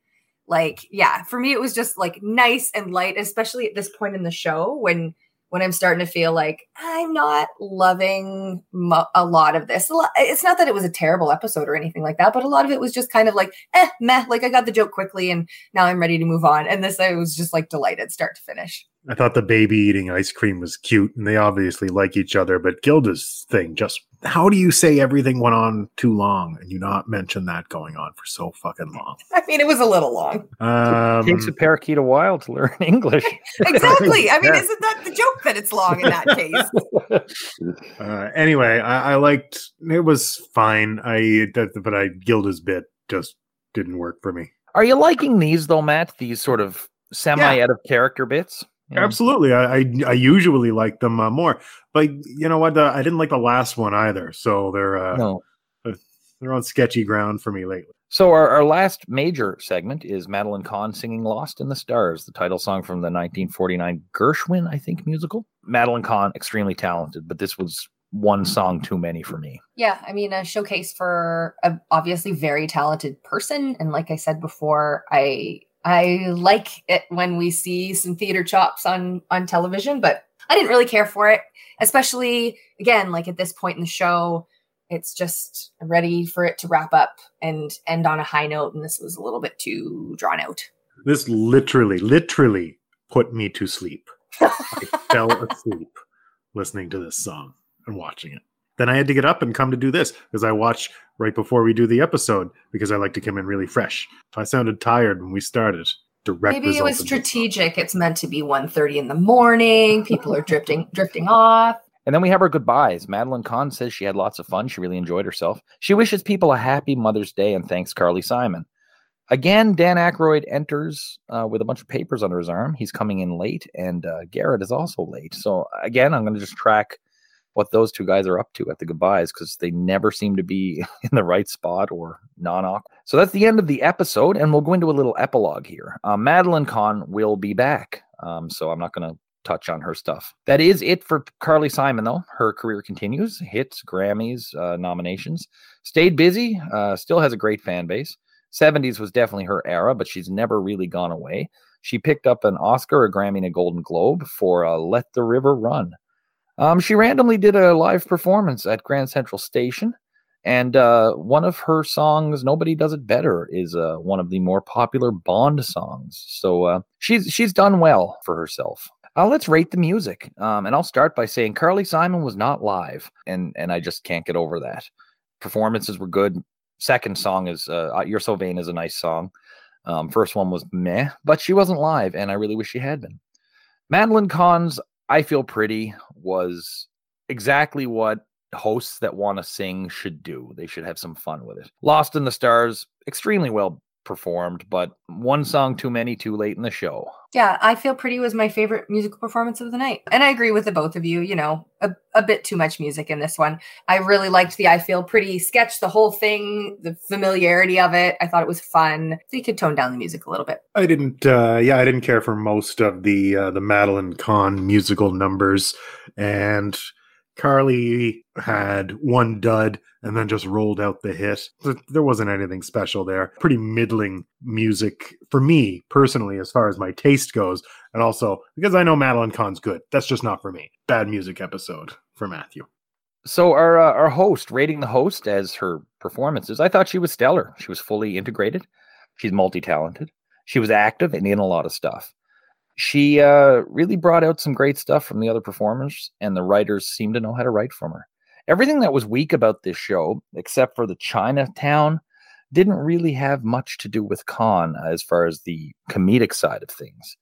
Like, yeah, for me it was just like nice and light, especially at this point in the show when when I'm starting to feel like I'm not loving mo- a lot of this. It's not that it was a terrible episode or anything like that, but a lot of it was just kind of like, eh, meh. Like I got the joke quickly and now I'm ready to move on. And this, I was just like delighted start to finish. I thought the baby eating ice cream was cute, and they obviously like each other. But Gilda's thing just how do you say everything went on too long and you not mention that going on for so fucking long? I mean, it was a little long. Um, it takes a parakeet a while to learn English. exactly. I mean, yeah. isn't that the joke that it's long in that case? Uh, anyway, I, I, liked it was fine. I but I Gilda's bit just didn't work for me. Are you liking these though, Matt? These sort of semi out of character bits? Yeah. Absolutely, I, I, I usually like them uh, more, but you know what? Uh, I didn't like the last one either, so they're uh, no. they're on sketchy ground for me lately. So our, our last major segment is Madeline Kahn singing "Lost in the Stars," the title song from the 1949 Gershwin, I think, musical. Madeline Kahn, extremely talented, but this was one song too many for me. Yeah, I mean, a showcase for a obviously very talented person, and like I said before, I I like it when we see some theater chops on on television, but I didn't really care for it, especially again, like at this point in the show it's just ready for it to wrap up and end on a high note. And this was a little bit too drawn out. This literally, literally put me to sleep. I fell asleep listening to this song and watching it. Then I had to get up and come to do this because I watch right before we do the episode because I like to come in really fresh. If I sounded tired when we started, direct maybe it was strategic. It's meant to be 1.30 in the morning. People are drifting drifting off. And then we have our goodbyes. Madeline Kahn says she had lots of fun. She really enjoyed herself. She wishes people a happy Mother's Day and thanks Carly Simon. Again, Dan Aykroyd enters uh, with a bunch of papers under his arm. He's coming in late, and uh, Garrett is also late. So, again, I'm going to just track what those two guys are up to at the goodbyes because they never seem to be in the right spot or non awkward. So, that's the end of the episode, and we'll go into a little epilogue here. Uh, Madeline Kahn will be back. Um, so, I'm not going to touch on her stuff. That is it for Carly Simon, though. Her career continues hits, Grammys, uh, nominations. Stayed busy, uh, still has a great fan base. 70s was definitely her era, but she's never really gone away. She picked up an Oscar, a Grammy, and a Golden Globe for uh, Let the River Run. Um, she randomly did a live performance at Grand Central Station. And uh, one of her songs, "Nobody Does It Better," is uh, one of the more popular Bond songs. So uh, she's she's done well for herself. Uh, let's rate the music. Um, and I'll start by saying Carly Simon was not live, and and I just can't get over that. Performances were good. Second song is uh, "You're So Vain" is a nice song. Um, first one was meh, but she wasn't live, and I really wish she had been. Madeline Kahn's "I Feel Pretty" was exactly what hosts that want to sing should do. They should have some fun with it. Lost in the Stars, extremely well performed, but one song too many too late in the show. Yeah, I Feel Pretty was my favorite musical performance of the night. And I agree with the both of you, you know, a, a bit too much music in this one. I really liked the I Feel Pretty sketch, the whole thing, the familiarity of it. I thought it was fun. So you could tone down the music a little bit. I didn't uh yeah, I didn't care for most of the uh the Madeline Kahn musical numbers and Carly had one dud and then just rolled out the hit. There wasn't anything special there. Pretty middling music for me personally, as far as my taste goes. And also because I know Madeline Kahn's good. That's just not for me. Bad music episode for Matthew. So our uh, our host rating the host as her performances, I thought she was stellar. She was fully integrated. She's multi talented. She was active and in a lot of stuff she uh, really brought out some great stuff from the other performers, and the writers seemed to know how to write from her. Everything that was weak about this show, except for the Chinatown, didn't really have much to do with Kahn as far as the comedic side of things.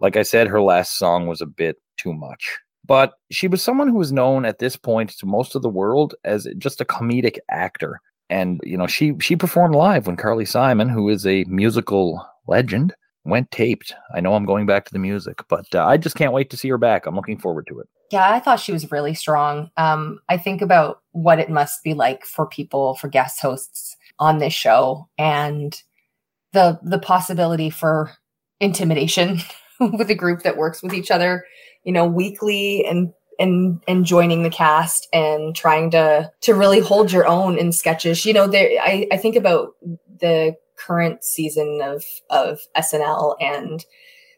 Like I said, her last song was a bit too much. But she was someone who was known at this point to most of the world as just a comedic actor. And, you know, she she performed live when Carly Simon, who is a musical legend, went taped. I know I'm going back to the music, but uh, I just can't wait to see her back. I'm looking forward to it. Yeah, I thought she was really strong. Um, I think about what it must be like for people, for guest hosts on this show, and the the possibility for intimidation with a group that works with each other, you know, weekly and and and joining the cast and trying to to really hold your own in sketches. You know, there I, I think about the current season of of SNL and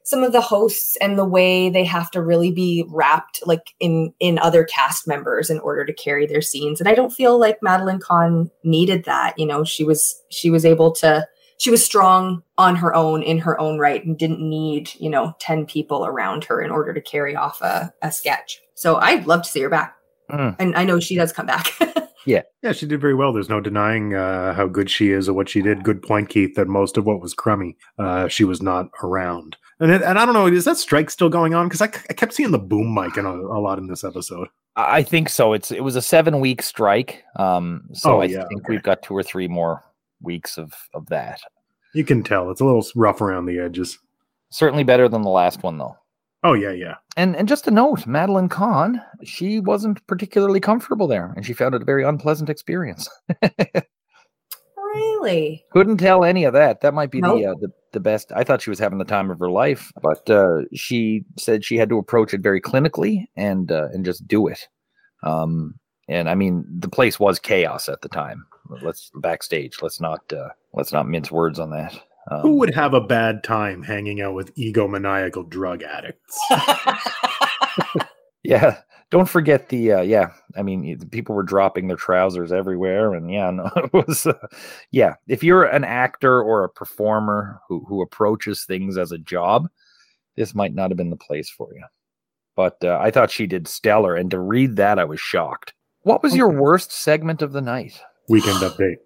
some of the hosts and the way they have to really be wrapped like in in other cast members in order to carry their scenes. And i don't feel like madeline kahn needed that you know she was she was able to she was strong on her own in her own right and didn't need you know 10 people around her in order to carry off a, a sketch. So i'd love to see her back mm. and i know she does come back Yeah. Yeah, she did very well. There's no denying uh, how good she is or what she did. Good point, Keith, that most of what was crummy, uh, she was not around. And it, and I don't know, is that strike still going on? Because I, I kept seeing the boom mic in a, a, lot in this episode. I think so. It's It was a seven week strike. Um, so oh, I yeah, think okay. we've got two or three more weeks of, of that. You can tell. It's a little rough around the edges. Certainly better than the last one, though. Oh yeah, yeah. And and just a note, Madeline Kahn, she wasn't particularly comfortable there, and she found it a very unpleasant experience. Really? Couldn't tell any of that. That might be Nope. the, uh, the the best. I thought she was having the time of her life, but uh, she said she had to approach it very clinically and uh, and just do it. Um, and I mean, the place was chaos at the time. Let's backstage. Let's not uh, let's not mince words on that. Um, Who would have a bad time hanging out with egomaniacal drug addicts? Yeah, don't forget the uh, yeah. I mean, people were dropping their trousers everywhere, and yeah, no, it was uh, yeah. If you're an actor or a performer who who approaches things as a job, this might not have been the place for you. But uh, I thought she did stellar, and to read that, I was shocked. What was your worst segment of the night? Weekend update.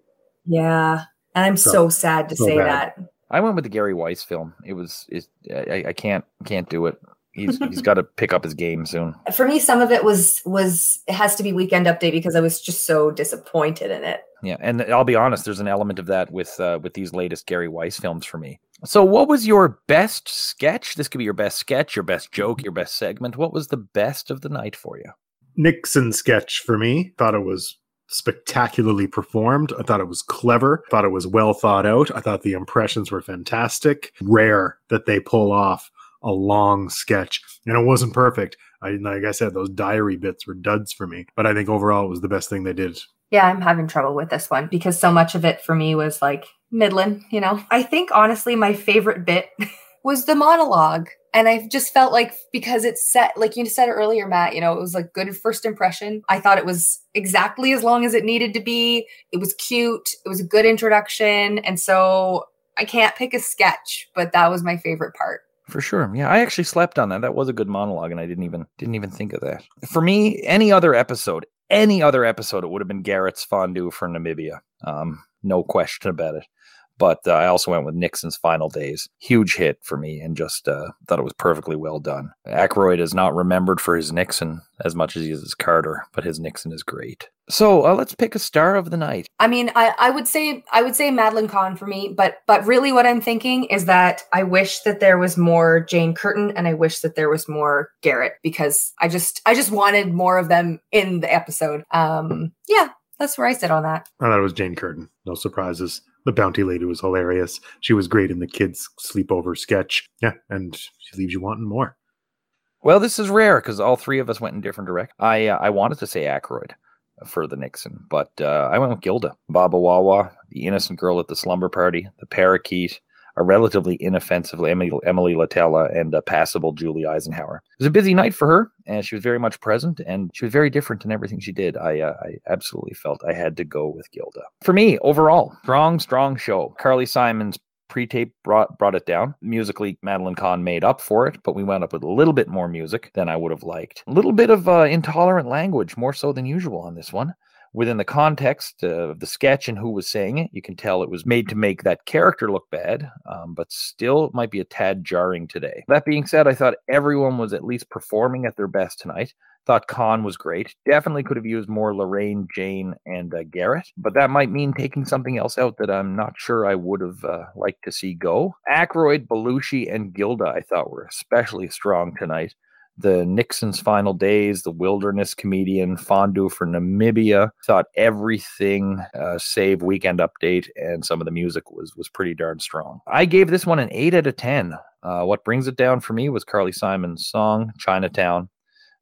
yeah. And I'm So- so, sad to so say bad. that. I went with the Gary Weiss film. It was it, I, I can't can't do it. He's he's got to pick up his game soon. For me, some of it was was it has to be weekend update because I was just so disappointed in it. Yeah, and I'll be honest, there's an element of that with uh, with these latest Gary Weiss films for me. So, what was your best sketch? This could be your best sketch, your best joke, your best segment. What was the best of the night for you? Nixon sketch for me. Thought it was spectacularly performed. I thought it was clever. I Thought it was well thought out. I thought the impressions were fantastic. Rare that they pull off a long sketch, and it wasn't perfect. I like I said, those diary bits were duds for me. But I think overall it was the best thing they did. Yeah, I'm having trouble with this one because so much of it for me was like Midland, you know. I think honestly my favorite bit was the monologue. And I just felt like because it's set, like you said earlier, Matt, you know, it was like good first impression. I thought it was exactly as long as it needed to be. It was cute. It was a good introduction. And so I can't pick a sketch, but that was my favorite part. For sure. Yeah, I actually slept on that. That was a good monologue, and I didn't even didn't even think of that. For me, any other episode, any other episode, it would have been Garrett's fondue for Namibia. Um, no question about it. But uh, I also went with Nixon's Final Days. Huge hit for me, and just uh, thought it was perfectly well done. Aykroyd is not remembered for his Nixon as much as he is his Carter, but his Nixon is great. So uh, let's pick a star of the night. I mean, I, I would say I would say Madeline Kahn for me, but but really what I'm thinking is that I wish that there was more Jane Curtin and I wish that there was more Garrett because I just I just wanted more of them in the episode. Um yeah, that's where I sit on that. I thought it was Jane Curtin. No surprises. The bounty lady was hilarious. She was great in the kids' sleepover sketch. Yeah, and she leaves you wanting more. Well, this is rare because all three of us went in different directions. I uh, I wanted to say Aykroyd for the Nixon, but uh, I went with Gilda, Baba Wawa, the innocent girl at the slumber party, the parakeet, a relatively inoffensive Emily, Emily Litella, and a passable Julie Eisenhower. It was a busy night for her, and she was very much present, and she was very different in everything she did. I uh, I absolutely felt I had to go with Gilda. For me, overall, strong, strong show. Carly Simon's pre-tape brought brought it down musically madeline kahn made up for it but we wound up with a little bit more music than i would have liked a little bit of uh, intolerant language more so than usual on this one within the context of the sketch and who was saying it you can tell it was made to make that character look bad um, but still might be a tad jarring today that being said i thought everyone was at least performing at their best tonight Thought Kahn was great. Definitely could have used more Laraine, Jane, and uh, Garrett, but that might mean taking something else out that I'm not sure I would have uh, liked to see go. Aykroyd, Belushi, and Gilda I thought were especially strong tonight. The Nixon's Final Days, the Wilderness Comedian, Fondue for Namibia. Thought everything uh, save Weekend Update and some of the music was was pretty darn strong. I gave this one an eight out of ten. Uh, what brings it down for me was Carly Simon's song Chinatown.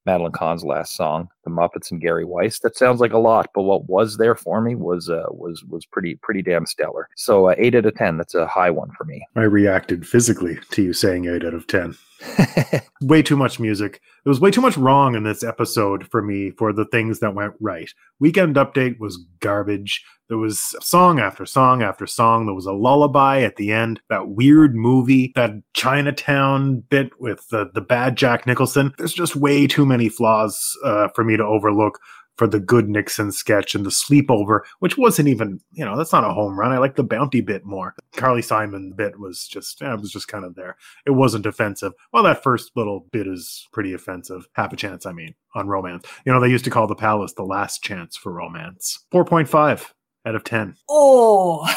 Madeline Kahn's last song, The Muppets and Gary Weiss. That sounds like a lot, but what was there for me was uh, was was pretty pretty damn stellar. So uh, eight out of ten. That's a high one for me. I reacted physically to you saying 8 out of 10. way too much music. There was way too much wrong in this episode for me for the things that went right. Weekend Update was garbage. There was song after song after song. There was a lullaby at the end. That weird movie, that Chinatown bit with the, the bad Jack Nicholson. There's just way too many flaws uh, for me to overlook for the good Nixon sketch and the sleepover, which wasn't even, you know, that's not a home run. I like the bounty bit more. Carly Simon bit was just, yeah, it was just kind of there. It wasn't offensive. Well, that first little bit is pretty offensive. Half a chance, I mean, on romance. You know, they used to call the palace the last chance for romance. 4.5 out of 10. Oh,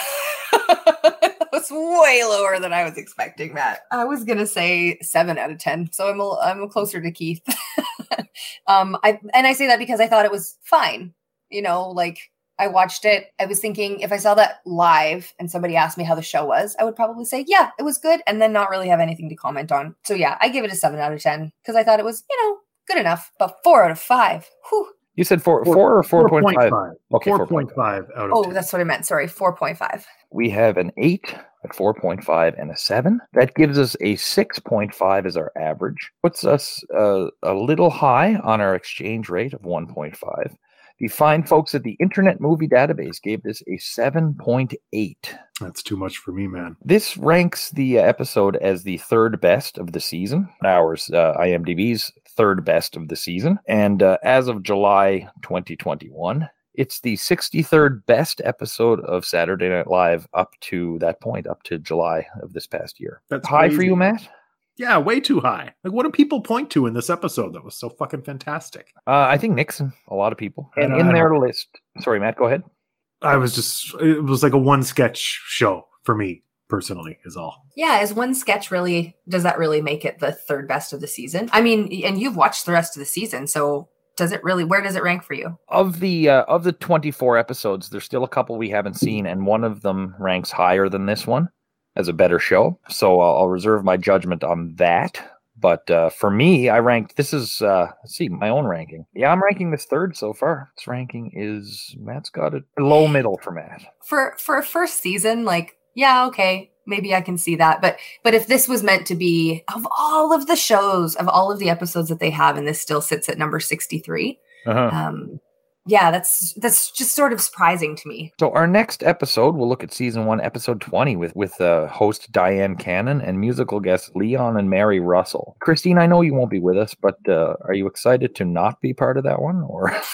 was way lower than I was expecting, Matt. I was gonna say seven out of ten, so I'm a, I'm closer to Keith. um, I and I say that because I thought it was fine. You know, like I watched it. I was thinking if I saw that live and somebody asked me how the show was, I would probably say, yeah, it was good, and then not really have anything to comment on. So yeah, I give it a seven out of ten because I thought it was, you know, good enough. But four out of five. Whew. You said four, four, or four point five. Okay, four point five out of. Oh, 10. that's what I meant. Sorry, four point five. We have an eight at four point five and a seven. That gives us a six point five as our average. Puts us uh, a little high on our exchange rate of one point five. The fine folks at the Internet Movie Database gave this a 7.8. That's too much for me, man. This ranks the episode as the third best of the season. Ours, uh, IMDb's third best of the season. And uh, as of July 2021, it's the 63rd best episode of Saturday Night Live up to that point, up to July of this past year. That's high for you, Matt? Yeah, way too high. Like, what do people point to in this episode that was so fucking fantastic? Uh, I think Nixon, a lot of people. And And, in their list, sorry, Matt, go ahead. I was just, it was like a one sketch show for me personally, is all. Yeah, is one sketch really does that really make it the third best of the season? I mean, and you've watched the rest of the season, so does it really where does it rank for you? Of the uh, of the 24 episodes, there's still a couple we haven't seen, and one of them ranks higher than this one as a better show. So I'll, I'll reserve my judgment on that. But uh, for me, I ranked this is uh, let's see my own ranking. Yeah, I'm ranking this third so far. This ranking is Matt's got it low middle for Matt. For for a first season, like, yeah, okay, maybe I can see that. But but if this was meant to be of all of the shows, of all of the episodes that they have, and this still sits at number 63, Uh-huh. um, yeah, that's that's just sort of surprising to me. So our next episode, we'll look at season one, episode twenty, with with uh, host Dyan Cannon and musical guests Leon and Mary Russell. Christine, I know you won't be with us, but uh, are you excited to not be part of that one, or?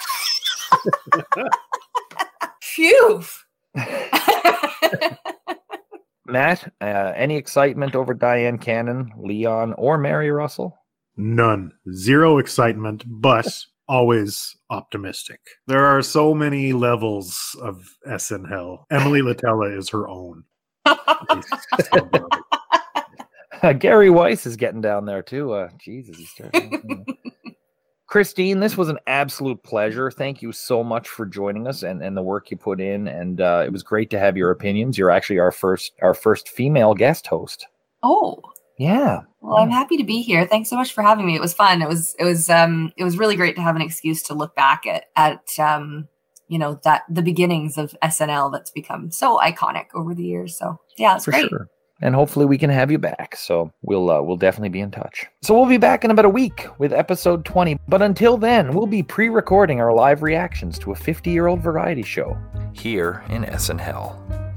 Phew. Matt, uh, any excitement over Dyan Cannon, Leon, or Mary Russell? None. Zero excitement, but always optimistic. There are so many levels of SNL. Emily Litella is her own. Uh, Gary Weiss is getting down there too. Uh, Jesus, he's starting. Christine, this was an absolute pleasure. Thank you so much for joining us and, and the work you put in. And uh, it was great to have your opinions. You're actually our first our first female guest host. oh, Yeah. Well, I'm happy to be here. Thanks so much for having me. It was fun. It was it was um it was really great to have an excuse to look back at at um you know that the beginnings of SNL that's become so iconic over the years. So yeah, it's for great. sure. And hopefully we can have you back. So we'll uh, we'll definitely be in touch. So we'll be back in about a week with episode 20. But until then, we'll be pre-recording our live reactions to a 50-year-old variety show here in SNL.